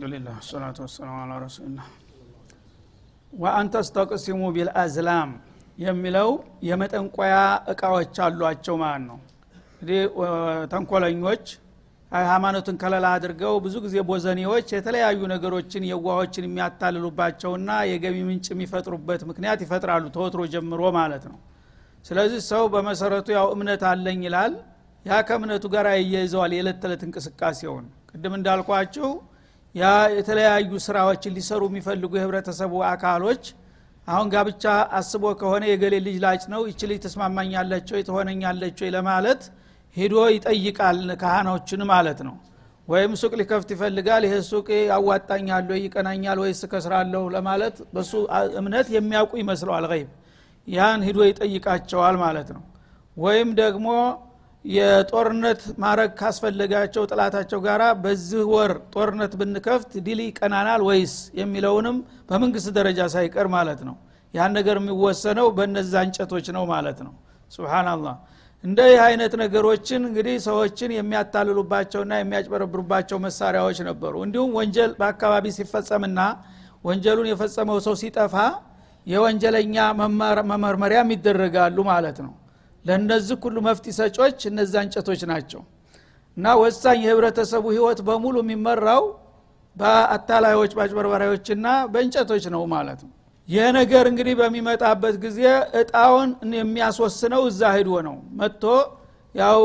አልሐምዱሊላህ ሰላቱ ወሰላሙ አላ ረሱልላህ ወአን ቢልአዝላም የሚለው የመጠንቆያ እቃዎች አሏቸው ማለት ነው። እንግዲህ ተንኮለኞች ሃይማኖትን ከለላ አድርገው ብዙ ጊዜ ቦዘኔዎች የተለያዩ ነገሮችን የዋሆችን የሚያታልሉባቸውና የገቢ ምንጭ የሚፈጥሩበት ምክንያት ይፈጥራሉ ተወትሮ ጀምሮ ማለት ነው። ስለዚህ ሰው በመሰረቱ ያው እምነት አለኝ ይላል። ያ ከእምነቱ ጋር ይያይዘዋል የዕለት ተዕለት እንቅስቃሴውን። ቅድም እንዳልኳችሁ ያ የተለያዩ ስራዎችን ሊሰሩ የሚፈልጉ የህብረተሰቡ አካሎች አሁን ጋብቻ አስቦ ከሆነ የገሌ ልጅ ላጭ ነው ይች ልጅ ተስማማኛለች ወይ ትሆነኛለች ወይ ለማለት ሂዶ ይጠይቃል ካህኖችን ማለት ነው። ወይም ሱቅ ሊከፍት ይፈልጋል ይሄ ሱቅ ያዋጣኛል ወይ ይቀናኛል ወይስ ከስራለሁ ለማለት በሱ እምነት የሚያውቁ ይመስለዋል። ገይብ ያን ሂዶ ይጠይቃቸዋል ማለት ነው። ወይም ደግሞ የጦርነት ማድረግ ካስፈለጋቸው ጥላታቸው ጋር በዚህ ወር ጦርነት ብንከፍት ድል ይቀናናል ወይስ የሚለውንም በመንግስት ደረጃ ሳይቀር ማለት ነው። ያን ነገር የሚወሰነው በነዛ እንጨቶች ነው ማለት ነው። ስብናላህ እንደ ይህ አይነት ነገሮችን እንግዲህ ሰዎችን የሚያታልሉባቸውና የሚያጭበረብሩባቸው መሳሪያዎች ነበሩ። እንዲሁም ወንጀል በአካባቢ ሲፈጸምና ወንጀሉን የፈጸመው ሰው ሲጠፋ የወንጀለኛ መመርመሪያም ይደረጋሉ ማለት ነው ለእነዚህ ሁሉ መፍቲ ሰጮች እነዛ እንጨቶች ናቸው። እና ወሳኝ የህብረተሰቡ ህይወት በሙሉ የሚመራው በአታላዮች በአጭበርባሪዎችና በእንጨቶች ነው ማለት ነው። ይህ ነገር እንግዲህ በሚመጣበት ጊዜ እጣውን የሚያስወስነው እዛ ሂዶ ነው። መጥቶ ያው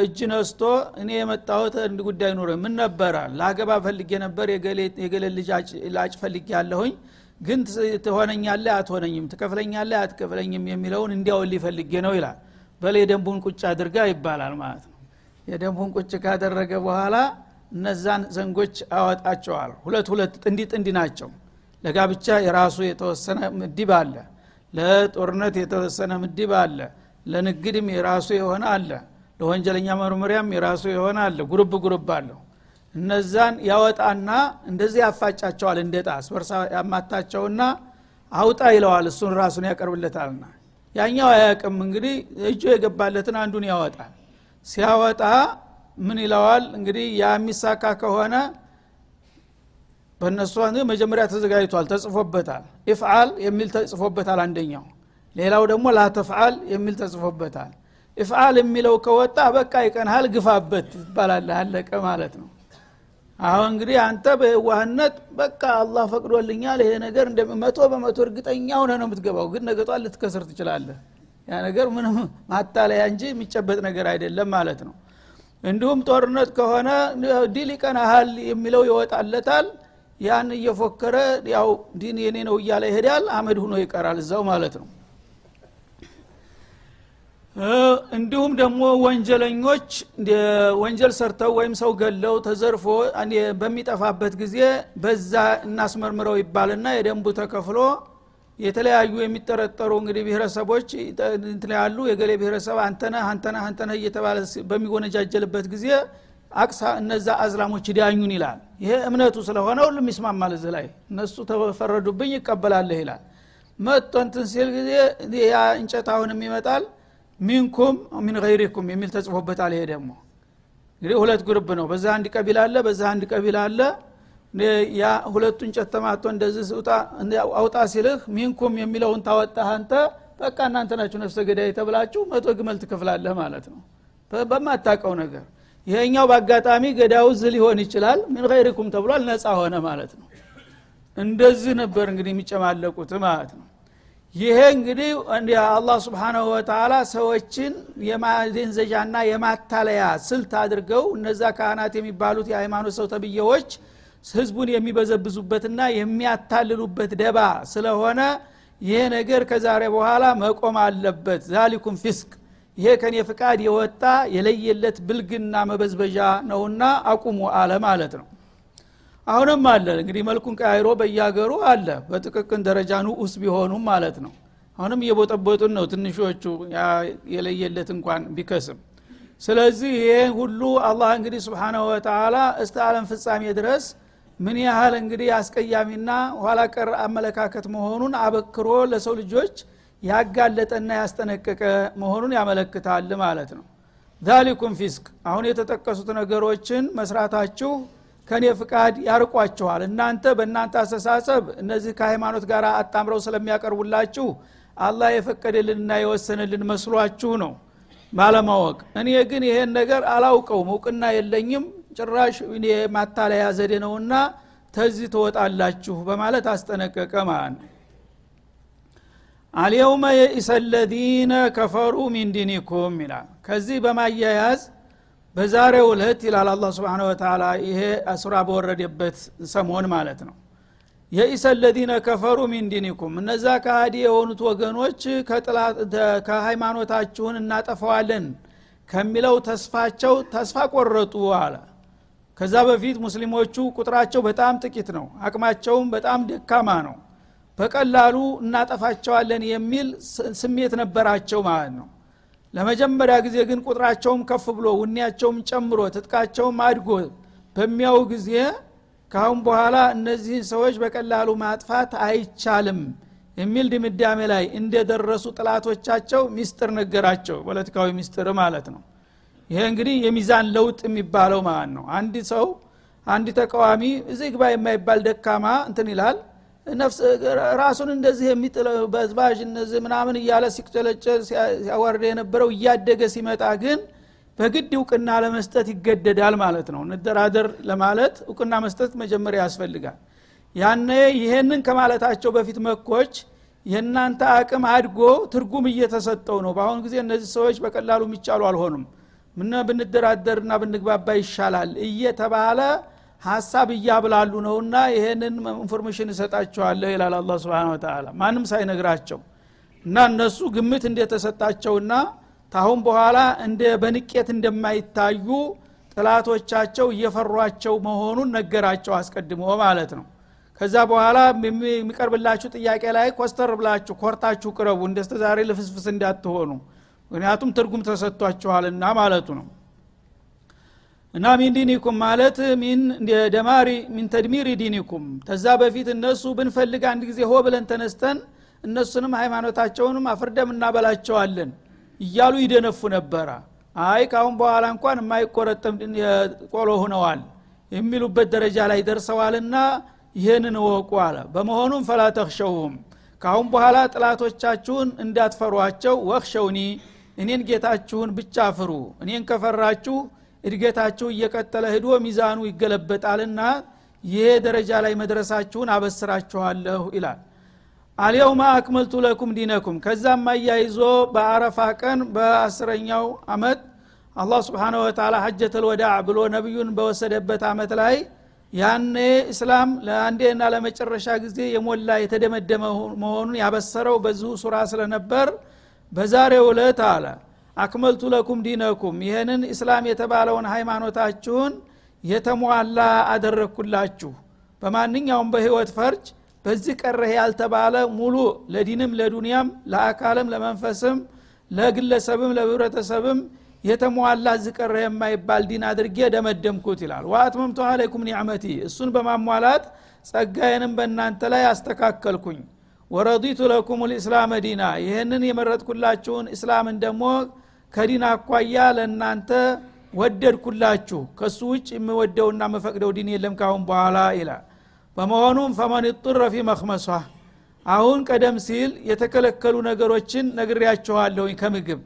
እጅ ነስቶ እኔ የመጣሁት እንድ ጉዳይ ኑረ ምን ነበረ? ለአገባ ፈልጌ ነበር የገሌ ልጅ ላጭ ፈልጌ ያለሁኝ ግን ትሆነኛለህ አትሆነኝም ትከፍለኛለህ አትከፍለኝም የሚለውን እንዲያውል ፈልጌ ነው ይላል በል የደንቡን ቁጭ አድርጋ ይባላል ማለት ነው። የደንቡን ቁጭ ካደረገ በኋላ እነዛን ዘንጎች አወጣቸዋል። ሁለት ሁለት ጥንዲ ጥንዲ ናቸው። ለጋብቻ የራሱ የተወሰነ ምድብ አለ። ለጦርነት የተወሰነ ምድብ አለ። ለንግድም የራሱ የሆነ አለ። ለወንጀለኛ መርመሪያም የራሱ የሆነ አለ። ጉርብ ጉርብ አለሁ እነዛን ያወጣና እንደዚህ ያፋጫቸዋል እንደ ጣስ። ያማታቸውና አውጣ ይለዋል። እሱን ራሱን ያቀርብለታልና ያኛው አያቅም እንግዲህ እጁ የገባለትን አንዱን ያወጣል። ሲያወጣ ምን ይለዋል? እንግዲህ ያ የሚሳካ ከሆነ በእነሱ መጀመሪያ ተዘጋጅቷል ተጽፎበታል። ኢፍዓል የሚል ተጽፎበታል አንደኛው። ሌላው ደግሞ ላተፍዓል የሚል ተጽፎበታል። افعل የሚለው ከወጣ በቃ ይቀንሃል ግፋበት ይባላል አለቀ ማለት ነው አሁን እንግዲህ አንተ በዋህነት በቃ አላህ ፈቅዶልኛል ይሄ ነገር መቶ በመቶ እርግጠኛ ሆነ ነው የምትገባው። ግን ነገጧን ልትከስር ትችላለህ። ያ ነገር ምንም ማታለያ እንጂ የሚጨበጥ ነገር አይደለም ማለት ነው። እንዲሁም ጦርነት ከሆነ ድል ይቀናሃል የሚለው ይወጣለታል። ያን እየፎከረ ያው ዲን የኔ ነው እያለ ይሄዳል አመድ ሁኖ ይቀራል እዛው ማለት ነው እንዲሁም ደግሞ ወንጀለኞች ወንጀል ሰርተው ወይም ሰው ገለው ተዘርፎ በሚጠፋበት ጊዜ በዛ እናስመርምረው ይባልና የደንቡ ተከፍሎ የተለያዩ የሚጠረጠሩ እንግዲህ ብሔረሰቦች ያሉ የገሌ ብሔረሰብ አንተነህ አንተነህ አንተነህ እየተባለ በሚወነጃጀልበት ጊዜ አቅሳ እነዛ አዝላሞች ዳኙን ይላል። ይሄ እምነቱ ስለሆነ ሁሉም ይስማማል እዚህ ላይ። እነሱ ተፈረዱብኝ ይቀበላለህ ይላል። መጥቶ እንትን ሲል ጊዜ ያ እንጨት አሁንም ይመጣል منكم من غيركم የሚል ተጽፎበታል ይሄ ደግሞ። እንግዲህ ሁለት group ነው። በዛ አንድ ቀቢል አለ በዛ አንድ ቀቢል አለ። ያ ሁለቱ እንጨት ተማቶ እንደዚህ አውጣ ሲልህ منكم የሚለውን ታወጣህ አንተ በቃ እናንተ ናችሁ ነፍሰ ገዳይ ተብላችሁ መቶ ግመል ትከፍላለህ ማለት ነው። በማታቀው ነገር። ይሄኛው በአጋጣሚ ገዳው ዝ ሊሆን ይችላል من غيركم ተብሏል ነፃ ሆነ ማለት ነው። እንደዚህ ነበር እንግዲህ የሚጨማለቁት ማለት ነው ይሄ እንግዲህ አላህ ስብሓናሁ ወተላ ሰዎችን የማደንዘዣና የማታለያ ስልት አድርገው እነዛ ካህናት የሚባሉት የሃይማኖት ሰው ተብዬዎች ህዝቡን የሚበዘብዙበትና የሚያታልሉበት ደባ ስለሆነ ይሄ ነገር ከዛሬ በኋላ መቆም አለበት። ዛሊኩም ፊስቅ። ይሄ ከኔ ፍቃድ የወጣ የለየለት ብልግና መበዝበዣ ነውና አቁሙ አለ ማለት ነው አሁንም አለ። እንግዲህ መልኩን ቀያይሮ በያገሩ አለ። በጥቅቅን ደረጃ ንዑስ ቢሆኑም ማለት ነው። አሁንም እየቦጠቦጡን ነው ትንሾቹ። የለየለት እንኳን ቢከስም። ስለዚህ ይሄ ሁሉ አላህ እንግዲህ ስብሓናሁ ወተላ እስተ አለም ፍጻሜ ድረስ ምን ያህል እንግዲህ አስቀያሚና ኋላ ቀር አመለካከት መሆኑን አበክሮ ለሰው ልጆች ያጋለጠና ያስጠነቀቀ መሆኑን ያመለክታል ማለት ነው። ዛሊኩም ፊስቅ። አሁን የተጠቀሱት ነገሮችን መስራታችሁ ከኔ ፍቃድ ያርቋችኋል። እናንተ በእናንተ አስተሳሰብ እነዚህ ከሃይማኖት ጋር አጣምረው ስለሚያቀርቡላችሁ አላህ የፈቀደልንና የወሰነልን መስሏችሁ ነው ባለማወቅ። እኔ ግን ይሄን ነገር አላውቀውም እውቅና የለኝም። ጭራሽ ማታለያ ዘዴ ነውና ተዚህ ትወጣላችሁ በማለት አስጠነቀቀ ማለት ነው። አልየውመ የኢሰ ለዚነ ከፈሩ ሚን ዲኒኩም ይላል። ከዚህ በማያያዝ በዛሬው እለት ይላል አላ ስብን ወተላ ይሄ ሱራ በወረደበት ሰሞን ማለት ነው። የኢሰ ለዚነ ከፈሩ ሚን ዲኒኩም እነዛ ከሃዲ የሆኑት ወገኖች ከሃይማኖታችሁን እናጠፈዋለን ከሚለው ተስፋቸው ተስፋ ቆረጡ አለ። ከዛ በፊት ሙስሊሞቹ ቁጥራቸው በጣም ጥቂት ነው አቅማቸውም በጣም ደካማ ነው። በቀላሉ እናጠፋቸዋለን የሚል ስሜት ነበራቸው ማለት ነው ለመጀመሪያ ጊዜ ግን ቁጥራቸውም ከፍ ብሎ ውኔያቸውም ጨምሮ ትጥቃቸውም አድጎ በሚያው ጊዜ ካሁን በኋላ እነዚህን ሰዎች በቀላሉ ማጥፋት አይቻልም የሚል ድምዳሜ ላይ እንደደረሱ ጥላቶቻቸው ሚስጥር ነገራቸው። ፖለቲካዊ ሚስጥር ማለት ነው። ይሄ እንግዲህ የሚዛን ለውጥ የሚባለው ማለት ነው። አንድ ሰው አንድ ተቃዋሚ እዚህ ግባ የማይባል ደካማ እንትን ይላል ራሱን እንደዚህ የሚጥል በዝባዥ እነዚህ ምናምን እያለ ሲቅጨለጨል ሲያዋርደ የነበረው እያደገ ሲመጣ ግን በግድ እውቅና ለመስጠት ይገደዳል ማለት ነው። እንደራደር ለማለት እውቅና መስጠት መጀመሪያ ያስፈልጋል። ያነ ይሄንን ከማለታቸው በፊት መኮች የእናንተ አቅም አድጎ ትርጉም እየተሰጠው ነው። በአሁኑ ጊዜ እነዚህ ሰዎች በቀላሉ የሚቻሉ አልሆኑም። ምነ ብንደራደርና ብንግባባ ይሻላል እየተባለ ሀሳብ እያብላሉ ነውና ይሄንን information እሰጣቸዋለሁ ይላል አላህ سبحانه وتعالى ማንም ሳይነግራቸው እና እነሱ ግምት እንደተሰጣቸውና ታሁን በኋላ እንደ በንቀት እንደማይታዩ ጠላቶቻቸው እየፈሯቸው መሆኑን ነገራቸው አስቀድሞ ማለት ነው። ከዛ በኋላ የሚቀርብላችሁ ጥያቄ ላይ ኮስተር ብላችሁ ኮርታችሁ ቅረቡ እንደስተ ዛሬ ልፍስፍስ እንዳትሆኑ። ምክንያቱም ትርጉም ተሰጥቷችኋልና ማለቱ ነው እና ሚን ዲኒኩም ማለት ሚን ደማሪ ሚን ተድሚሪ ዲኒኩም። ተዛ በፊት እነሱ ብንፈልግ አንድ ጊዜ ሆ ብለን ተነስተን እነሱንም ሃይማኖታቸውንም አፍርደም እናበላቸዋለን እያሉ ይደነፉ ነበረ። አይ ካሁን በኋላ እንኳን የማይቆረጠም ቆሎ ሁነዋል የሚሉበት ደረጃ ላይ ደርሰዋልና ይህንን እወቁ አለ። በመሆኑም ፈላ ተክሸውም ካሁን በኋላ ጥላቶቻችሁን እንዳትፈሯቸው ወክሸውኒ እኔን ጌታችሁን ብቻ ፍሩ እኔን ከፈራችሁ እድገታችሁ እየቀጠለ ሂዶ ሚዛኑ ይገለበጣልና ይሄ ደረጃ ላይ መድረሳችሁን አበስራችኋለሁ ይላል። አልየውማ አክመልቱ ለኩም ዲነኩም። ከዛም አያይዞ በአረፋ ቀን በአስረኛው አመት አላህ ስብሓነ ወተላ ሐጀተል ወዳዕ ብሎ ነቢዩን በወሰደበት አመት ላይ ያኔ እስላም ለአንዴና ለመጨረሻ ጊዜ የሞላ የተደመደመ መሆኑን ያበሰረው በዚሁ ሱራ ስለነበር በዛሬው ዕለት አለ አክመልቱ ለኩም ዲነኩም። ይህንን እስላም የተባለውን ሃይማኖታችሁን የተሟላ አደረግኩላችሁ። በማንኛውም በህይወት ፈርጅ በዚህ ቀረህ ያልተባለ ሙሉ ለዲንም ለዱንያም ለአካልም ለመንፈስም ለግለሰብም ለህብረተሰብም የተሟላ ዝቀረ የማይባል ዲን አድርጌ ደመደምኩት ይላል። ወአትመምቱ አለይኩም ኒዕመቲ። እሱን በማሟላት ጸጋዬንም በእናንተ ላይ አስተካከልኩኝ። ወረዲቱ ለኩም ልእስላም ዲና። ይህንን የመረጥኩላችሁን እስላምን ደግሞ ከዲን አኳያ ለእናንተ ወደድኩላችሁ። ከሱ ውጭ የምወደውና የምፈቅደው ዲን የለም ካሁን በኋላ ይላል። በመሆኑም ፈመን ጥረ ፊ መክመሷ አሁን ቀደም ሲል የተከለከሉ ነገሮችን ነግሬያችኋለሁኝ ከምግብ።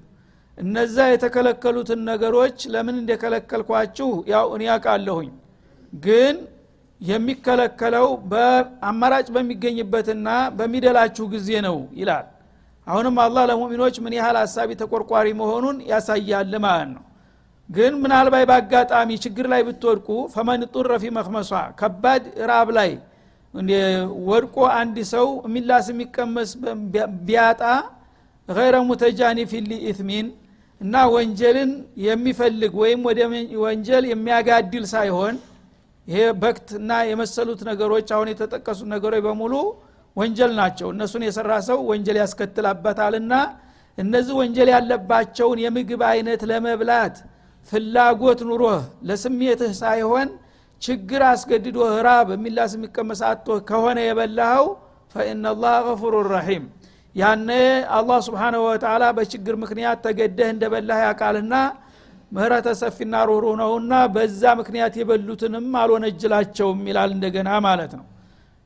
እነዛ የተከለከሉትን ነገሮች ለምን እንደከለከልኳችሁ ያው እኔ ያውቃለሁኝ ግን የሚከለከለው በአማራጭ በሚገኝበትና በሚደላችሁ ጊዜ ነው ይላል አሁንም አላህ ለሙሚኖች ምን ያህል ሀሳቢ ተቆርቋሪ መሆኑን ያሳያል ማለት ነው። ግን ምናልባት በአጋጣሚ ችግር ላይ ብትወድቁ ፈመን ጡረ መክመሷ ከባድ ራብ ላይ ወድቆ አንድ ሰው የሚላስ የሚቀመስ ቢያጣ ገይረ ሙተጃኒፍ ሊኢትሚን እና ወንጀልን የሚፈልግ ወይም ወደ ወንጀል የሚያጋድል ሳይሆን ይሄ በክት እና የመሰሉት ነገሮች አሁን የተጠቀሱት ነገሮች በሙሉ ወንጀል ናቸው። እነሱን የሰራ ሰው ወንጀል ያስከትላበታልና እነዚህ ወንጀል ያለባቸውን የምግብ አይነት ለመብላት ፍላጎት ኑሮህ ለስሜትህ ሳይሆን ችግር አስገድዶ ራብ የሚላስ የሚቀመስ አቶ ከሆነ የበላኸው ፈኢናላህ ገፉሩ ረሒም። ያነ አላህ ስብሓንሁ ወተላ በችግር ምክንያት ተገደህ እንደበላህ ያቃልና ምህረተ ሰፊና ሩህሩ ነውና በዛ ምክንያት የበሉትንም አልወነጅላቸውም ይላል እንደገና ማለት ነው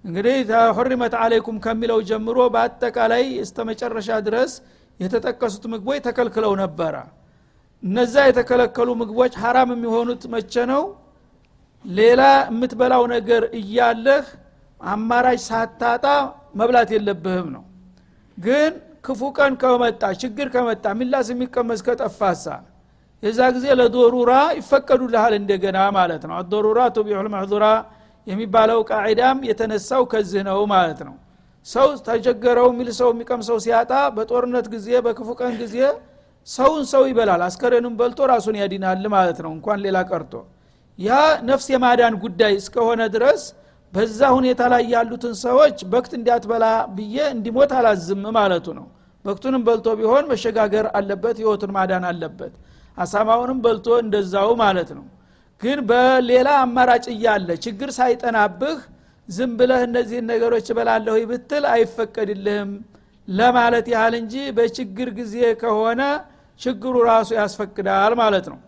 እንግዲህ ሁሪመት አለይኩም ከሚለው ጀምሮ በአጠቃላይ እስተ መጨረሻ ድረስ የተጠቀሱት ምግቦች ተከልክለው ነበረ። እነዛ የተከለከሉ ምግቦች ሀራም የሚሆኑት መቼ ነው? ሌላ የምትበላው ነገር እያለህ አማራጭ ሳታጣ መብላት የለብህም ነው። ግን ክፉ ቀን ከመጣ ችግር ከመጣ ሚላስ የሚቀመስ ከጠፋሳ የዛ ጊዜ ለዶሩራ ይፈቀዱልሃል እንደገና ማለት ነው። አዶሩራ ቱቢዑል መሕዙራ የሚባለው ቃዒዳም የተነሳው ከዚህ ነው ማለት ነው። ሰው ተቸገረው የሚል ሰው የሚቀምሰው ሲያጣ በጦርነት ጊዜ በክፉ ቀን ጊዜ ሰውን ሰው ይበላል። አስከሬኑን በልቶ ራሱን ያዲናል ማለት ነው። እንኳን ሌላ ቀርቶ ያ ነፍስ የማዳን ጉዳይ እስከሆነ ድረስ በዛ ሁኔታ ላይ ያሉትን ሰዎች በክት እንዲያትበላ ብዬ እንዲሞት አላዝም ማለቱ ነው። በክቱንም በልቶ ቢሆን መሸጋገር አለበት ህይወቱን ማዳን አለበት። አሳማውንም በልቶ እንደዛው ማለት ነው ግን በሌላ አማራጭ እያለ ችግር ሳይጠናብህ ዝም ብለህ እነዚህን ነገሮች እበላለሁ ብትል አይፈቀድልህም ለማለት ያህል እንጂ በችግር ጊዜ ከሆነ ችግሩ ራሱ ያስፈቅዳል ማለት ነው።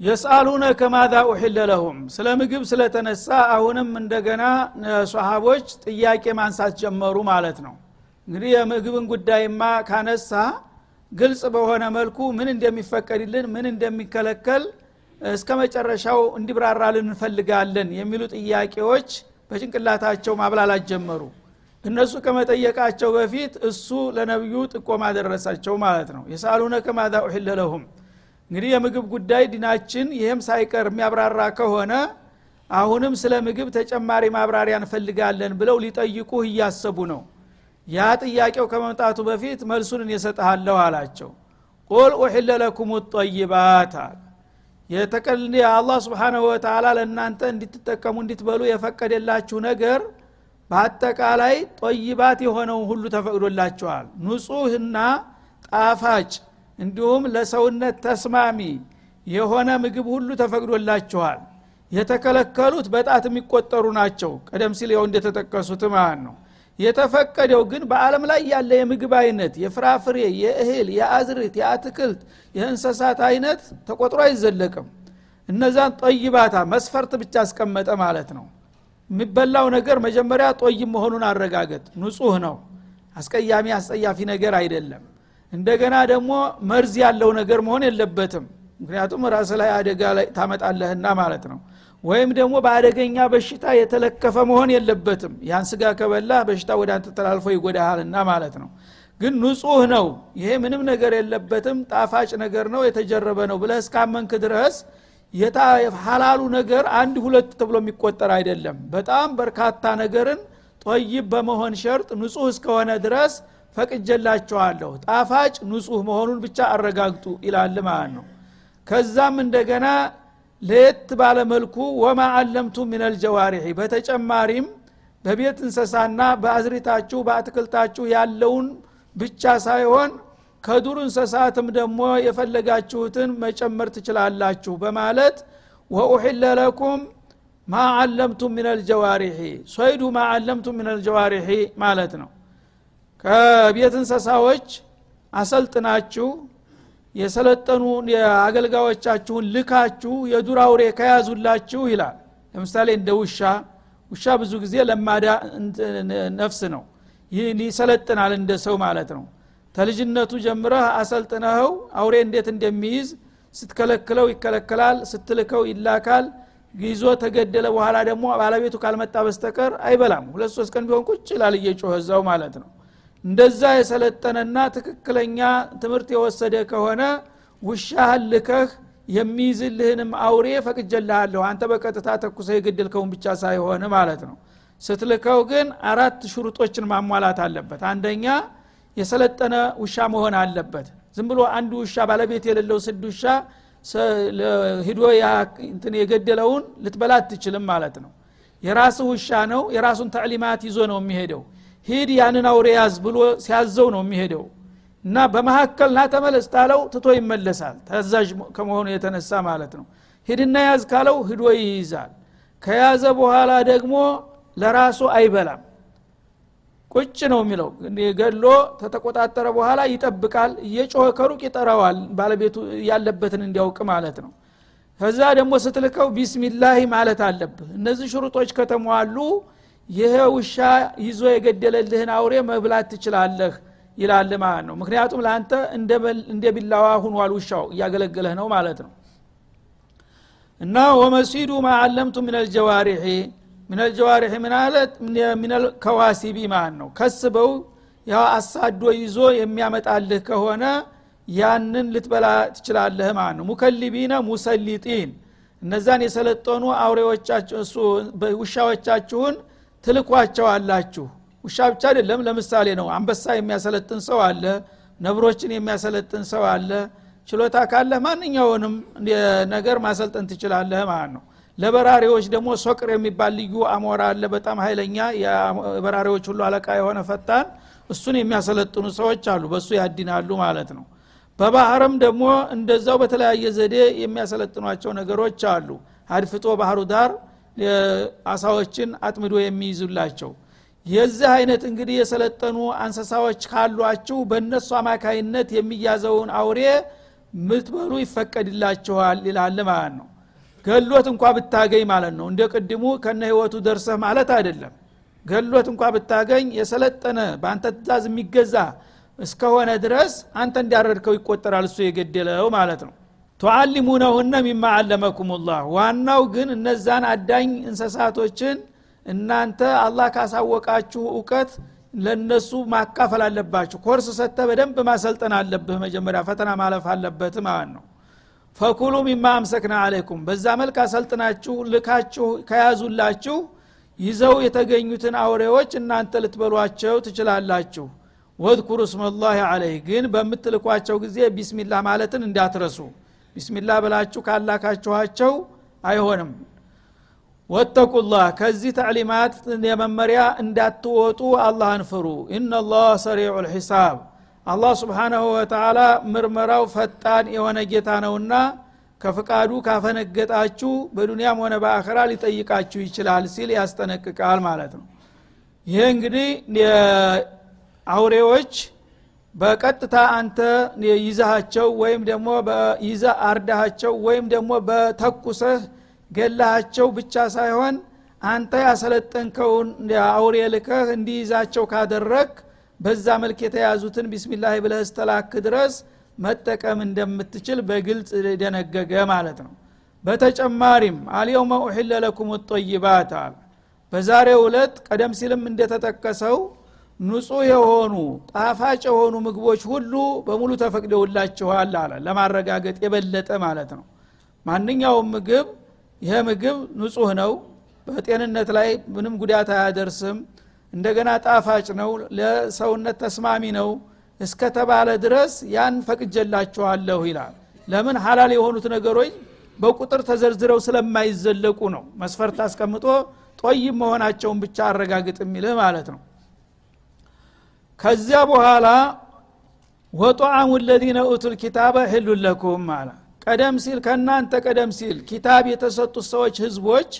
የስአሉነ ከማዛ ኡሕለ ለሁም። ስለ ምግብ ስለተነሳ አሁንም እንደገና ሰሃቦች ጥያቄ ማንሳት ጀመሩ ማለት ነው። እንግዲህ የምግብን ጉዳይማ ካነሳ ግልጽ በሆነ መልኩ ምን እንደሚፈቀድልን ምን እንደሚከለከል እስከ መጨረሻው እንዲብራራልን እንፈልጋለን የሚሉ ጥያቄዎች በጭንቅላታቸው ማብላላት ጀመሩ። እነሱ ከመጠየቃቸው በፊት እሱ ለነቢዩ ጥቆማ ደረሳቸው ማለት ነው። የሳሉነ ከማዛ ኡሕለ ለሁም። እንግዲህ የምግብ ጉዳይ ዲናችን ይህም ሳይቀር የሚያብራራ ከሆነ አሁንም ስለ ምግብ ተጨማሪ ማብራሪያ እንፈልጋለን ብለው ሊጠይቁህ እያሰቡ ነው። ያ ጥያቄው ከመምጣቱ በፊት መልሱን እየሰጠሃለሁ አላቸው። ቁል ኡሕለ ለኩም ጠይባት አለ የተቀል አላህ ስብሓናሁ ወተላ ለእናንተ እንድትጠቀሙ እንድትበሉ የፈቀደላችሁ ነገር በአጠቃላይ ጦይባት የሆነውን ሁሉ ተፈቅዶላችኋል። ንጹህና ጣፋጭ እንዲሁም ለሰውነት ተስማሚ የሆነ ምግብ ሁሉ ተፈቅዶላችኋል። የተከለከሉት በጣት የሚቆጠሩ ናቸው። ቀደም ሲል ያው እንደተጠቀሱት ማለት ነው የተፈቀደው ግን በአለም ላይ ያለ የምግብ አይነት የፍራፍሬ የእህል የአዝርት የአትክልት የእንሰሳት አይነት ተቆጥሮ አይዘለቅም። እነዛን ጦይባታ መስፈርት ብቻ አስቀመጠ ማለት ነው። የሚበላው ነገር መጀመሪያ ጦይም መሆኑን አረጋገጥ። ንጹህ ነው። አስቀያሚ አስጸያፊ ነገር አይደለም። እንደገና ደግሞ መርዝ ያለው ነገር መሆን የለበትም። ምክንያቱም ራስ ላይ አደጋ ላይ ታመጣለህና ማለት ነው ወይም ደግሞ በአደገኛ በሽታ የተለከፈ መሆን የለበትም። ያን ስጋ ከበላ በሽታ ወደ አንተ ተላልፎ ይጎዳሃልና ማለት ነው። ግን ንጹህ ነው። ይሄ ምንም ነገር የለበትም። ጣፋጭ ነገር ነው። የተጀረበ ነው ብለህ እስካመንክ ድረስ ሀላሉ ነገር አንድ ሁለት ተብሎ የሚቆጠር አይደለም። በጣም በርካታ ነገርን ጦይብ በመሆን ሸርጥ ንጹህ እስከሆነ ድረስ ፈቅጀላቸዋለሁ ጣፋጭ ንጹህ መሆኑን ብቻ አረጋግጡ ይላል ማለት ነው። ከዛም እንደገና ለየት ባለ መልኩ ወማ አለምቱ ምን አልጀዋሪሒ በተጨማሪም በቤት እንሰሳና በአዝሪታችሁ በአትክልታችሁ ያለውን ብቻ ሳይሆን ከዱር እንሰሳትም ደግሞ የፈለጋችሁትን መጨመር ትችላላችሁ በማለት ወኡሕለ ለኩም ማ አለምቱም ምን አልጀዋሪሒ ሶይዱ ማ አለምቱም ምን አልጀዋሪሒ ማለት ነው። ከቤት እንሰሳዎች አሰልጥናችሁ የሰለጠኑ አገልጋዮቻችሁን ልካችሁ የዱር አውሬ ከያዙላችሁ ይላል። ለምሳሌ እንደ ውሻ ውሻ ብዙ ጊዜ ለማዳ ነፍስ ነው። ይሰለጥናል እንደ ሰው ማለት ነው። ተልጅነቱ ጀምረህ አሰልጥነኸው አውሬ እንዴት እንደሚይዝ ስትከለክለው ይከለከላል ስትልከው ይላካል። ይዞ ተገደለ በኋላ ደግሞ ባለቤቱ ካልመጣ በስተቀር አይበላም። ሁለት ሶስት ቀን ቢሆን ቁጭ ይላል እየጮኸ እዛው ማለት ነው እንደዛ የሰለጠነና ትክክለኛ ትምህርት የወሰደ ከሆነ ውሻህን ልከህ የሚይዝልህንም አውሬ ፈቅጀልሃለሁ። አንተ በቀጥታ ተኩሰ የገደልከውን ብቻ ሳይሆን ማለት ነው። ስትልከው ግን አራት ሽሩጦችን ማሟላት አለበት። አንደኛ የሰለጠነ ውሻ መሆን አለበት። ዝም ብሎ አንድ ውሻ ባለቤት የሌለው ስድ ውሻ ሂዶ እንትን የገደለውን ልትበላ አትችልም ማለት ነው። የራስህ ውሻ ነው። የራሱን ተዕሊማት ይዞ ነው የሚሄደው ሂድ ያንን አውሬ ያዝ ብሎ ሲያዘው ነው የሚሄደው። እና በመካከል ና ተመለስ ታለው ትቶ ይመለሳል። ታዛዥ ከመሆኑ የተነሳ ማለት ነው። ሂድና ያዝ ካለው ሂዶ ይይዛል። ከያዘ በኋላ ደግሞ ለራሱ አይበላም። ቁጭ ነው የሚለው። ገሎ ተተቆጣጠረ በኋላ ይጠብቃል። እየጮኸ ከሩቅ ይጠራዋል። ባለቤቱ ያለበትን እንዲያውቅ ማለት ነው። ከዛ ደግሞ ስትልከው ቢስሚላህ ማለት አለብህ። እነዚህ ሽሩጦች ከተሟሉ ይሄ ውሻ ይዞ የገደለልህን አውሬ መብላት ትችላለህ ይላል ማለት ነው። ምክንያቱም ለአንተ እንደ ቢላዋ ሁኗል ውሻው እያገለገለህ ነው ማለት ነው። እና ወመሲዱ ማአለምቱ ምን አልጀዋሪሒ ምናለት ከዋሲቢ ማለት ነው። ከስበው ያው አሳዶ ይዞ የሚያመጣልህ ከሆነ ያንን ልትበላ ትችላለህ ማለት ነው። ሙከሊቢነ ሙሰሊጢን እነዛን የሰለጠኑ ውሻዎቻችሁን ትልኳቸው አላችሁ ውሻ ብቻ አይደለም ለምሳሌ ነው። አንበሳ የሚያሰለጥን ሰው አለ ነብሮችን የሚያሰለጥን ሰው አለ። ችሎታ ካለህ ማንኛውንም ነገር ማሰልጠን ትችላለህ ማለት ነው። ለበራሪዎች ደግሞ ሶቅር የሚባል ልዩ አሞራ አለ። በጣም ኃይለኛ የበራሪዎች ሁሉ አለቃ የሆነ ፈጣን እሱን የሚያሰለጥኑ ሰዎች አሉ። በእሱ ያድናሉ ማለት ነው። በባህርም ደግሞ እንደዛው በተለያየ ዘዴ የሚያሰለጥኗቸው ነገሮች አሉ። አድፍጦ ባህሩ ዳር አሳዎችን አጥምዶ የሚይዙላቸው። የዚህ አይነት እንግዲህ የሰለጠኑ አንሰሳዎች ካሏችሁ በእነሱ አማካይነት የሚያዘውን አውሬ ምትበሉ ይፈቀድላችኋል ይላል ማለት ነው። ገሎት እንኳ ብታገኝ ማለት ነው። እንደ ቅድሙ ከነ ህይወቱ ደርሰህ ማለት አይደለም። ገሎት እንኳ ብታገኝ የሰለጠነ በአንተ ትእዛዝ የሚገዛ እስከሆነ ድረስ አንተ እንዲያረድከው ይቆጠራል እሱ የገደለው ማለት ነው ቱዓሊሙነሁነ ሚማ አለመኩም ላህ ዋናው ግን እነዛን አዳኝ እንሰሳቶችን እናንተ አላህ ካሳወቃችሁ እውቀት ለነሱ ማካፈል አለባችሁ። ኮርስ ሰተ በደንብ ማሰልጠን አለብህ። መጀመሪያ ፈተና ማለፍ አለበት ማለት ነው። ፈኩሉ ሚማ አምሰክና አለይኩም በዛ መልክ አሰልጥናችሁ ልካችሁ ከያዙላችሁ ይዘው የተገኙትን አውሬዎች እናንተ ልትበሏቸው ትችላላችሁ። ወድኩሩ እስመላህ አለይህ ግን በምትልኳቸው ጊዜ ቢስሚላህ ማለትን እንዳትረሱ ቢስሚላህ ብላችሁ ካላካችኋቸው አይሆንም። ወተቁላህ ከዚህ ተዕሊማት የመመሪያ እንዳትወጡ አላህን ፍሩ። ኢነላህ ሰሪዑ ልሒሳብ አላህ ስብሓናሁ ወተላ ምርመራው ፈጣን የሆነ ጌታ ነውና ከፍቃዱ ካፈነገጣችሁ በዱንያም ሆነ በአኸራ ሊጠይቃችሁ ይችላል ሲል ያስጠነቅቃል ማለት ነው። ይሄ እንግዲህ አውሬዎች በቀጥታ አንተ ይዛሃቸው ወይም ደግሞ ይዘ አርዳሃቸው ወይም ደግሞ በተኩሰህ ገላሃቸው ብቻ ሳይሆን አንተ ያሰለጠንከውን አውሬ ልከህ እንዲይዛቸው ካደረግ በዛ መልክ የተያዙትን ቢስሚላህ ብለህ እስተላክ ድረስ መጠቀም እንደምትችል በግልጽ ደነገገ ማለት ነው። በተጨማሪም አልየውመ ኡሕለ ለኩም ጠይባት በዛሬው ዕለት ቀደም ሲልም እንደተጠቀሰው ንጹህ የሆኑ ጣፋጭ የሆኑ ምግቦች ሁሉ በሙሉ ተፈቅደውላችኋል አለ። ለማረጋገጥ የበለጠ ማለት ነው። ማንኛውም ምግብ ይሄ ምግብ ንጹህ ነው በጤንነት ላይ ምንም ጉዳት አያደርስም እንደገና ጣፋጭ ነው ለሰውነት ተስማሚ ነው እስከተባለ ድረስ ያን ፈቅጀላችኋለሁ ይላል። ለምን ሀላል የሆኑት ነገሮች በቁጥር ተዘርዝረው ስለማይዘለቁ ነው። መስፈርት አስቀምጦ ጦይም መሆናቸውን ብቻ አረጋግጥ የሚልህ ማለት ነው ከዚያ በኋላ ወጧአሙ ለዚነ ኡቱ ልኪታበ ህሉን ለኩም አለ። ቀደም ሲል ከእናንተ ቀደም ሲል ኪታብ የተሰጡት ሰዎች ህዝቦች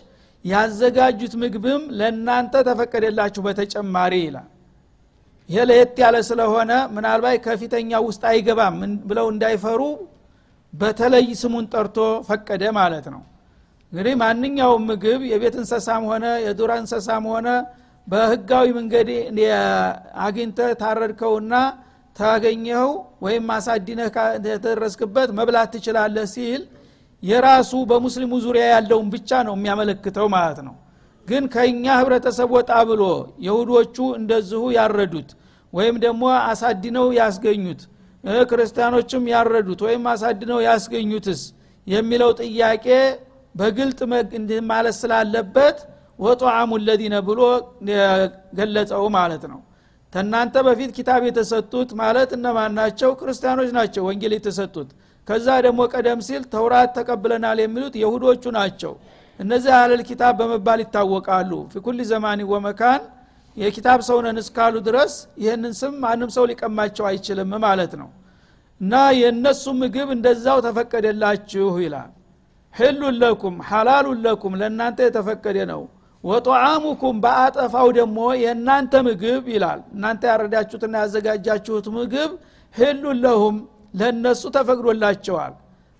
ያዘጋጁት ምግብም ለእናንተ ተፈቀደላችሁ በተጨማሪ ይላል። ይሄ ለየት ያለ ስለሆነ ምናልባት ከፊተኛ ውስጥ አይገባም ብለው እንዳይፈሩ በተለይ ስሙን ጠርቶ ፈቀደ ማለት ነው። እንግዲህ ማንኛውም ምግብ የቤት እንሰሳም ሆነ የዱር እንሰሳም ሆነ በህጋዊ መንገድ አግኝተ ታረድከውና ታገኘኸው ወይም አሳዲነህ የተደረስክበት መብላት ትችላለህ ሲል የራሱ በሙስሊሙ ዙሪያ ያለውን ብቻ ነው የሚያመለክተው ማለት ነው። ግን ከእኛ ህብረተሰብ ወጣ ብሎ የሁዶቹ እንደዚሁ ያረዱት ወይም ደግሞ አሳድነው ያስገኙት ክርስቲያኖችም ያረዱት ወይም አሳድነው ያስገኙትስ የሚለው ጥያቄ በግልጥ ማለት ስላለበት ወጧአሙ ለዚነ ብሎ ገለጸው ማለት ነው። ተናንተ በፊት ኪታብ የተሰጡት ማለት እነማን ናቸው? ክርስቲያኖች ናቸው ወንጌል የተሰጡት። ከዛ ደግሞ ቀደም ሲል ተውራት ተቀብለናል የሚሉት የሁዶቹ ናቸው። እነዚህ አህለል ኪታብ በመባል ይታወቃሉ። ፊኩል ዘማኒ ወመካን የኪታብ ሰውነን እስካሉ ድረስ ይህንን ስም ማንም ሰው ሊቀማቸው አይችልም ማለት ነው። እና የእነሱ ምግብ እንደዛው ተፈቀደላችሁ ይላል። ህሉን ለኩም ሐላሉን ለኩም ለእናንተ የተፈቀደ ነው ወጦዓሙኩም በአጠፋው ደግሞ የእናንተ ምግብ ይላል። እናንተ ያረዳችሁትና ያዘጋጃችሁት ምግብ ህሉን ለሁም ለእነሱ ተፈቅዶላቸዋል።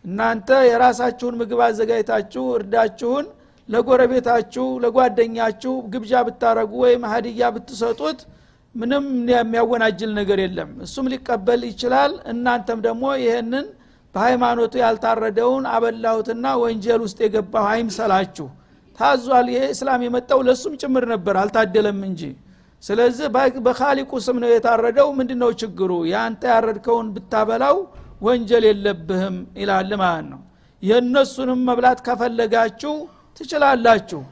እናንተ የራሳችሁን ምግብ አዘጋጅታችሁ እርዳችሁን ለጎረቤታችሁ ለጓደኛችሁ ግብዣ ብታረጉ ወይም ሀዲያ ብትሰጡት ምንም የሚያወናጅል ነገር የለም። እሱም ሊቀበል ይችላል። እናንተም ደግሞ ይህንን በሃይማኖቱ ያልታረደውን አበላሁትና ወንጀል ውስጥ የገባሁ አይምሰላችሁ ታዟል። ይሄ እስላም የመጣው ለሱም ጭምር ነበር አልታደለም እንጂ። ስለዚህ በካሊቁ ስም ነው የታረደው። ምንድ ነው ችግሩ? የአንተ ያረድከውን ብታበላው ወንጀል የለብህም ይላል ማለት ነው። የእነሱንም መብላት ከፈለጋችሁ ትችላላችሁ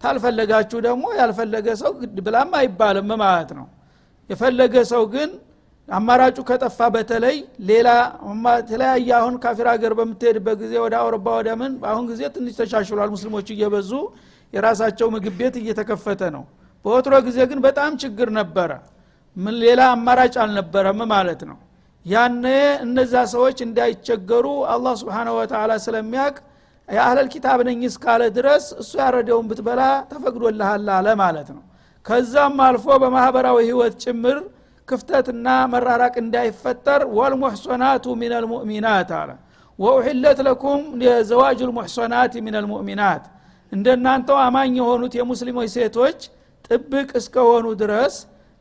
ታልፈለጋችሁ ደግሞ ያልፈለገ ሰው ብላም አይባልም ማለት ነው። የፈለገ ሰው ግን አማራጩ ከጠፋ በተለይ ሌላ የተለያየ አሁን ካፊር ሀገር በምትሄድበት ጊዜ ወደ አውሮፓ ወደ ምን በአሁን ጊዜ ትንሽ ተሻሽሏል። ሙስሊሞች እየበዙ የራሳቸው ምግብ ቤት እየተከፈተ ነው። በወትሮ ጊዜ ግን በጣም ችግር ነበረ። ምን ሌላ አማራጭ አልነበረም ማለት ነው። ያነ እነዛ ሰዎች እንዳይቸገሩ አላህ ስብሓነ ወተላ ስለሚያቅ የአህለል ኪታብ ነኝ እስካለ ድረስ እሱ ያረደውን ብትበላ ተፈቅዶልሃል አለ ማለት ነው። ከዛም አልፎ በማህበራዊ ህይወት ጭምር ክፍተትና መራራቅ እንዳይፈጠር ወልሙሕሶናቱ ምን ልሙእሚናት አለ። ወኡሕለት ለኩም የዘዋጅ ልሙሕሶናት ምን ልሙእሚናት እንደናንተው አማኝ የሆኑት የሙስሊሞች ሴቶች ጥብቅ እስከሆኑ ድረስ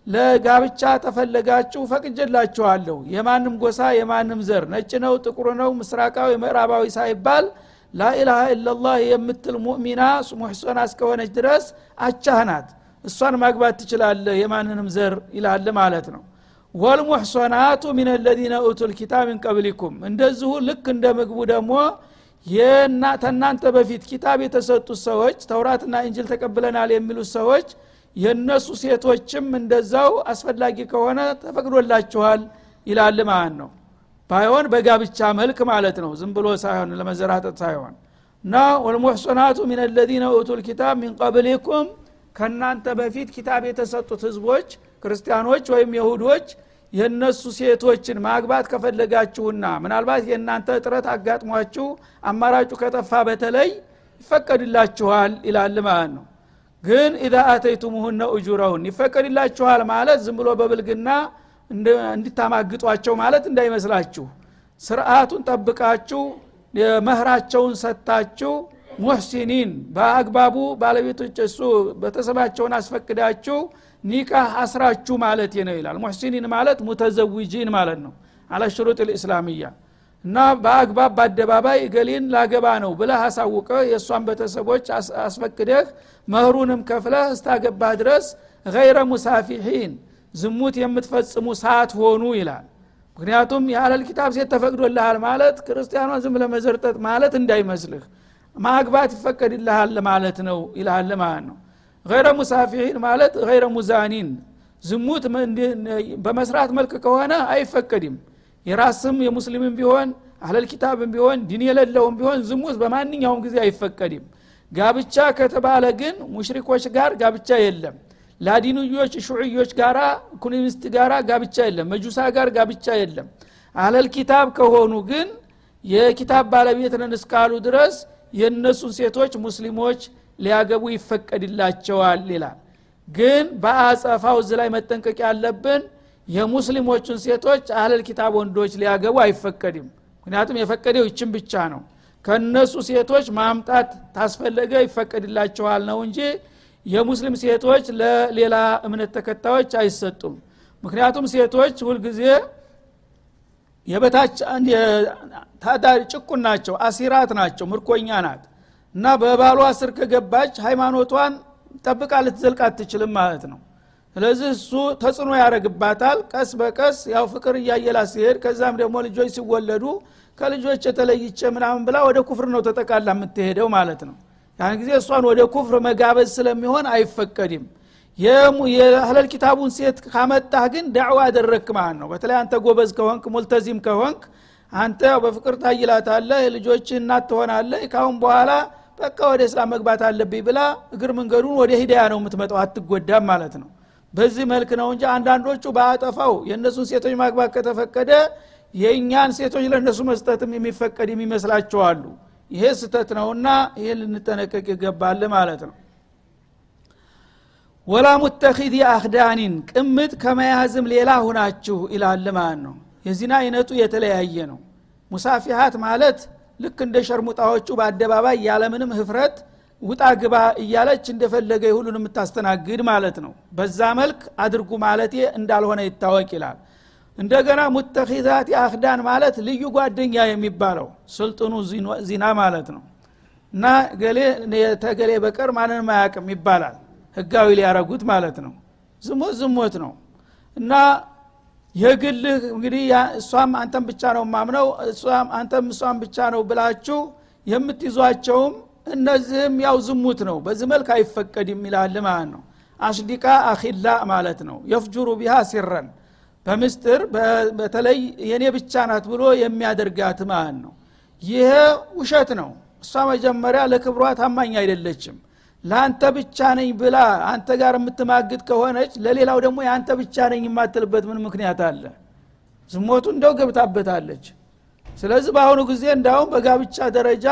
ለጋብቻ ተፈለጋችሁ ፈቅጀላችኋለሁ የማንም ጎሳ የማንም ዘር ነጭ ነው ጥቁር ነው ምስራቃዊ ምዕራባዊ ሳይባል ላኢላሃ ኢላላህ የምትል ሙእሚና ሙሕሶና እስከሆነች ድረስ አቻህ ናት እሷን ማግባት ትችላለህ የማንንም ዘር ይላል ማለት ነው። ወልሙሕሶናቱ ሚን ለዚነ ኡቱ ልኪታብ ምን ቀብሊኩም። እንደዚሁ ልክ እንደ ምግቡ ደግሞ ተናንተ በፊት ኪታብ የተሰጡት ሰዎች ተውራትና እንጅል ተቀብለናል የሚሉት ሰዎች የእነሱ ሴቶችም እንደዛው አስፈላጊ ከሆነ ተፈቅዶላችኋል ይላል ማለት ነው። ባይሆን በጋብቻ መልክ ማለት ነው። ዝም ብሎ ሳይሆን ለመዘራጠጥ ሳይሆን። እና ወልሙሕሶናቱ ሚን ለዚነ ኡቱ ልኪታብ ሚን ቀብሊኩም ከእናንተ በፊት ኪታብ የተሰጡት ህዝቦች ክርስቲያኖች ወይም የሁዶች የእነሱ ሴቶችን ማግባት ከፈለጋችሁና ምናልባት የእናንተ እጥረት አጋጥሟችሁ አማራጩ ከጠፋ በተለይ ይፈቀድላችኋል ይላል ማለት ነው። ግን ኢዛ አተይቱሙሁነ እጁረሁን ይፈቀድላችኋል ማለት ዝም ብሎ በብልግና እንዲታማግጧቸው ማለት እንዳይመስላችሁ ስርአቱን ጠብቃችሁ መህራቸውን ሰጥታችሁ ሙሕሲኒን በአግባቡ ባለቤቶች እሱ ቤተሰባቸውን አስፈቅዳችሁ ኒካህ አስራችሁ ማለት ነው ይላል። ሙሕሲኒን ማለት ሙተዘዊጂን ማለት ነው። አላ ሽሩጥ ልእስላምያ እና በአግባብ በአደባባይ እገሌን ላገባ ነው ብለህ አሳውቀ የእሷን ቤተሰቦች አስፈቅደህ መህሩንም ከፍለህ እስታገባህ ድረስ ገይረ ሙሳፊሒን ዝሙት የምትፈጽሙ ሰዓት ሆኑ ይላል። ምክንያቱም የአለል ኪታብ ሴት ተፈቅዶልሃል ማለት ክርስቲያኗን ዝም ለመዘርጠጥ ማለት እንዳይመስልህ ማግባት ይፈቀድልሃል ማለት ነው ይልሃል ማለት ነው? ገይረ ሙሳፊሒን ማለት ገይረ ሙዛኒን። ዝሙት በመስራት መልክ ከሆነ አይፈቀድም። የራስም የሙስሊምም ቢሆን አህለል ኪታብም ቢሆን ዲን የሌለውም ቢሆን ዝሙት በማንኛውም ጊዜ አይፈቀድም። ጋብቻ ከተባለ ግን ሙሽሪኮች ጋር ጋብቻ የለም። ላዲንዮች ሹዕዮች ጋራ ኮሚኒስት ጋራ ጋብቻ የለም። መጁሳ ጋር ጋብቻ የለም። አህለል ኪታብ ከሆኑ ግን የኪታብ ባለቤት ነን እስካሉ ድረስ የእነሱን ሴቶች ሙስሊሞች ሊያገቡ ይፈቀድላቸዋል ይላል። ግን በአጸፋው እዚ ላይ መጠንቀቅ ያለብን የሙስሊሞቹን ሴቶች አህለል ኪታብ ወንዶች ሊያገቡ አይፈቀድም። ምክንያቱም የፈቀደው ይችን ብቻ ነው። ከነሱ ሴቶች ማምጣት ታስፈለገ ይፈቀድላቸዋል ነው እንጂ የሙስሊም ሴቶች ለሌላ እምነት ተከታዮች አይሰጡም። ምክንያቱም ሴቶች ሁልጊዜ የበታች ታዳሪ ጭቁን ናቸው አሲራት ናቸው ምርኮኛ ናት። እና በባሏ ስር ከገባች ሃይማኖቷን ጠብቃ ልትዘልቅ አትችልም ማለት ነው። ስለዚህ እሱ ተጽዕኖ ያደረግባታል ቀስ በቀስ ያው ፍቅር እያየላ ሲሄድ ከዛም ደግሞ ልጆች ሲወለዱ ከልጆች የተለይቼ ምናምን ብላ ወደ ኩፍር ነው ተጠቃላ የምትሄደው ማለት ነው። ያን ጊዜ እሷን ወደ ኩፍር መጋበዝ ስለሚሆን አይፈቀድም የአህለል ኪታቡን ሴት ካመጣህ ግን ዳዕዋ አደረክ ማለት ነው። በተለይ አንተ ጎበዝ ከሆንክ ሙልተዚም ከሆንክ አንተ በፍቅር ታይላታለህ ልጆች እናት ትሆናለህ ካሁን በኋላ በቃ ወደ እስላም መግባት አለብኝ ብላ እግር መንገዱን ወደ ሂዳያ ነው የምትመጣው። አትጎዳም ማለት ነው። በዚህ መልክ ነው እንጂ አንዳንዶቹ በአጠፋው የእነሱን ሴቶች ማግባት ከተፈቀደ የእኛን ሴቶች ለእነሱ መስጠትም የሚፈቀድ የሚመስላቸዋሉ ይሄ ስተት ነውና ይሄ ልንጠነቀቅ ይገባል ማለት ነው ወላ ሙተኪዚ አክዳኒን ቅምጥ ከመያዝም ሌላ ሁናችሁ ይላል ማለት ነው? የዚና አይነቱ የተለያየ ነው። ሙሳፊሃት ማለት ልክ እንደ ሸርሙጣዎቹ በአደባባይ ያለምንም ህፍረት ውጣ ግባ እያለች እንደፈለገ ሁሉን የምታስተናግድ ማለት ነው። በዛ መልክ አድርጉ ማለት እንዳልሆነ ይታወቅ ይላል። እንደገና ሙተኪዛት አክዳን ማለት ልዩ ጓደኛ የሚባለው ስልጥኑ ዚና ማለት ነው። እና ገሌ ተገሌ በቀር ማንንም አያቅም ይባላል ህጋዊ ሊያረጉት ማለት ነው። ዝሞት ዝሞት ነው። እና የግልህ እንግዲህ እሷም አንተም ብቻ ነው ማምነው አንተም እሷም ብቻ ነው ብላችሁ የምትይዟቸውም እነዚህም ያው ዝሙት ነው። በዚህ መልክ አይፈቀድም ይላል ማለት ነው። አሽዲቃ አኺላ ማለት ነው። የፍጁሩ ቢሃ ሲረን በምስጥር በተለይ የኔ ብቻ ናት ብሎ የሚያደርጋት ማለት ነው። ይሄ ውሸት ነው። እሷ መጀመሪያ ለክብሯ ታማኝ አይደለችም ለአንተ ብቻ ነኝ ብላ አንተ ጋር የምትማግጥ ከሆነች ለሌላው ደግሞ የአንተ ብቻ ነኝ የማትልበት ምን ምክንያት አለ? ዝሞቱ እንደው ገብታበታለች። ስለዚህ በአሁኑ ጊዜ እንዳሁም በጋብቻ ደረጃ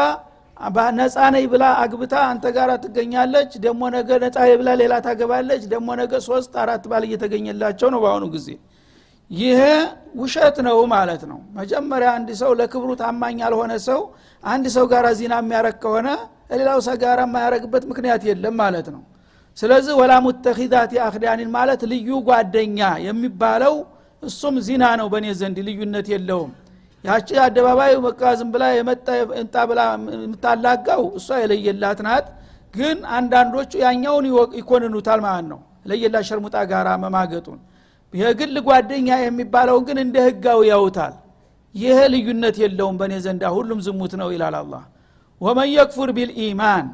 ነፃ ነኝ ብላ አግብታ አንተ ጋር ትገኛለች። ደሞ ነገ ነፃ ብላ ሌላ ታገባለች። ደሞ ነገ ሶስት አራት ባል እየተገኘላቸው ነው በአሁኑ ጊዜ ይሄ ውሸት ነው ማለት ነው። መጀመሪያ አንድ ሰው ለክብሩ ታማኝ ያልሆነ ሰው አንድ ሰው ጋር ዚና የሚያረግ ከሆነ ሌላው ሰው ጋር የማያረግበት ምክንያት የለም ማለት ነው። ስለዚህ ወላ ሙተኪዛት አክዳኒን ማለት ልዩ ጓደኛ የሚባለው እሱም ዚና ነው በእኔ ዘንድ ልዩነት የለውም። ያቺ አደባባይ በቃ ዝም ብላ የመጣ እንጣ ብላ የምታላጋው እሷ የለየላት ናት። ግን አንዳንዶቹ ያኛውን ይኮንኑታል ማለት ነው። ለየላት ሸርሙጣ ጋራ መማገጡን የግል ጓደኛ የሚባለው ግን እንደ ህጋዊ ያውታል። ይሄ ልዩነት የለውም በእኔ ዘንዳ ሁሉም ዝሙት ነው ይላል አላ ወመን የክፉር ቢልኢማን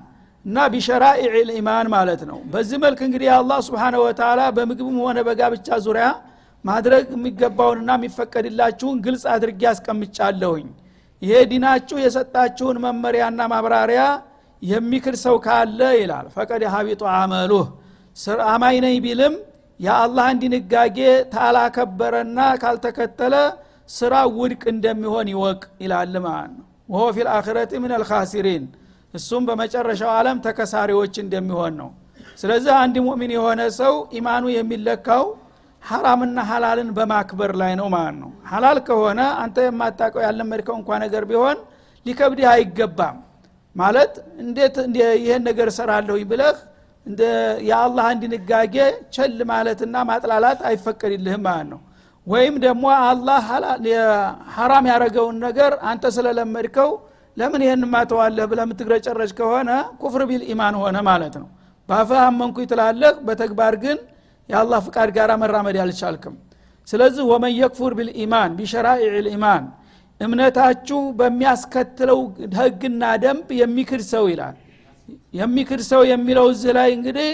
እና ቢሸራኢዕ ልኢማን ማለት ነው። በዚህ መልክ እንግዲህ አላህ ስብሓነ ወተላ በምግብም ሆነ በጋብቻ ዙሪያ ማድረግ የሚገባውንና የሚፈቀድላችሁን ግልጽ አድርጌ አስቀምጫለሁኝ። ይሄ ዲናችሁ የሰጣችሁን መመሪያና ማብራሪያ የሚክድ ሰው ካለ ይላል። ፈቀድ ሀቢጡ አመሉህ ነኝ ቢልም የአላህን ድንጋጌ ታላከበረና ካልተከተለ ስራ ውድቅ እንደሚሆን ይወቅ ይላል ማለት ነው። ወሆ ፊ ልአክረት ምን አልካሲሪን እሱም በመጨረሻው ዓለም ተከሳሪዎች እንደሚሆን ነው። ስለዚህ አንድ ሙእሚን የሆነ ሰው ኢማኑ የሚለካው ሐራምና ሐላልን በማክበር ላይ ነው ማለት ነው። ሐላል ከሆነ አንተ የማታቀው ያለመድከው እንኳ ነገር ቢሆን ሊከብድህ አይገባም። ማለት እንዴት ይህን ነገር እሰራለሁኝ ብለህ እንደ የአላህን ድንጋጌ ቸል ማለትና ማጥላላት አይፈቀድልህም ማለት ነው። ወይም ደግሞ አላህ ሐራም ያደረገውን ነገር አንተ ስለለመድከው ለምን ይህን ማተዋለህ ብለ የምትግረጨረጭ ከሆነ ኩፍር ቢል ኢማን ሆነ ማለት ነው። በአፍህ አመንኩ ትላለህ በተግባር ግን የአላህ ፍቃድ ጋር መራመድ አልቻልክም። ስለዚህ ወመን የክፉር ቢልኢማን ቢሸራኢዕ ልኢማን እምነታችሁ በሚያስከትለው ህግና ደንብ የሚክድ ሰው ይላል የሚክድ ሰው የሚለው እዚህ ላይ እንግዲህ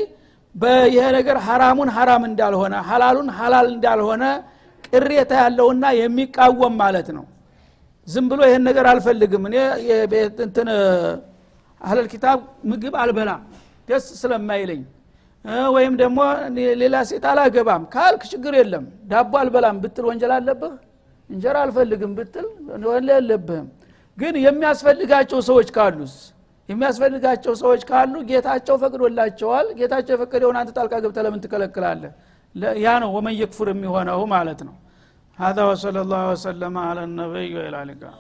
ይሄ ነገር ሐራሙን ሐራም እንዳልሆነ ሐላሉን ሐላል እንዳልሆነ ቅሬታ ያለውና የሚቃወም ማለት ነው። ዝም ብሎ ይሄን ነገር አልፈልግም። እኔ እንትን አህለል ኪታብ ምግብ አልበላም ደስ ስለማይለኝ። ወይም ደግሞ ሌላ ሴት አላገባም ካልክ ችግር የለም። ዳቦ አልበላም ብትል ወንጀል አለብህ? እንጀራ አልፈልግም ብትል ወንጀል የለብህም። ግን የሚያስፈልጋቸው ሰዎች ካሉስ የሚያስፈልጋቸው ሰዎች ካሉ ጌታቸው ፈቅዶላቸዋል ጌታቸው የፈቀደውን አንተ ጣልቃ ገብተ ለምን ትከለክላለህ ያ ነው ወመን የክፉር የሚሆነው ማለት ነው هذا وصلى الله وسلم على النبي وإلى اللقاء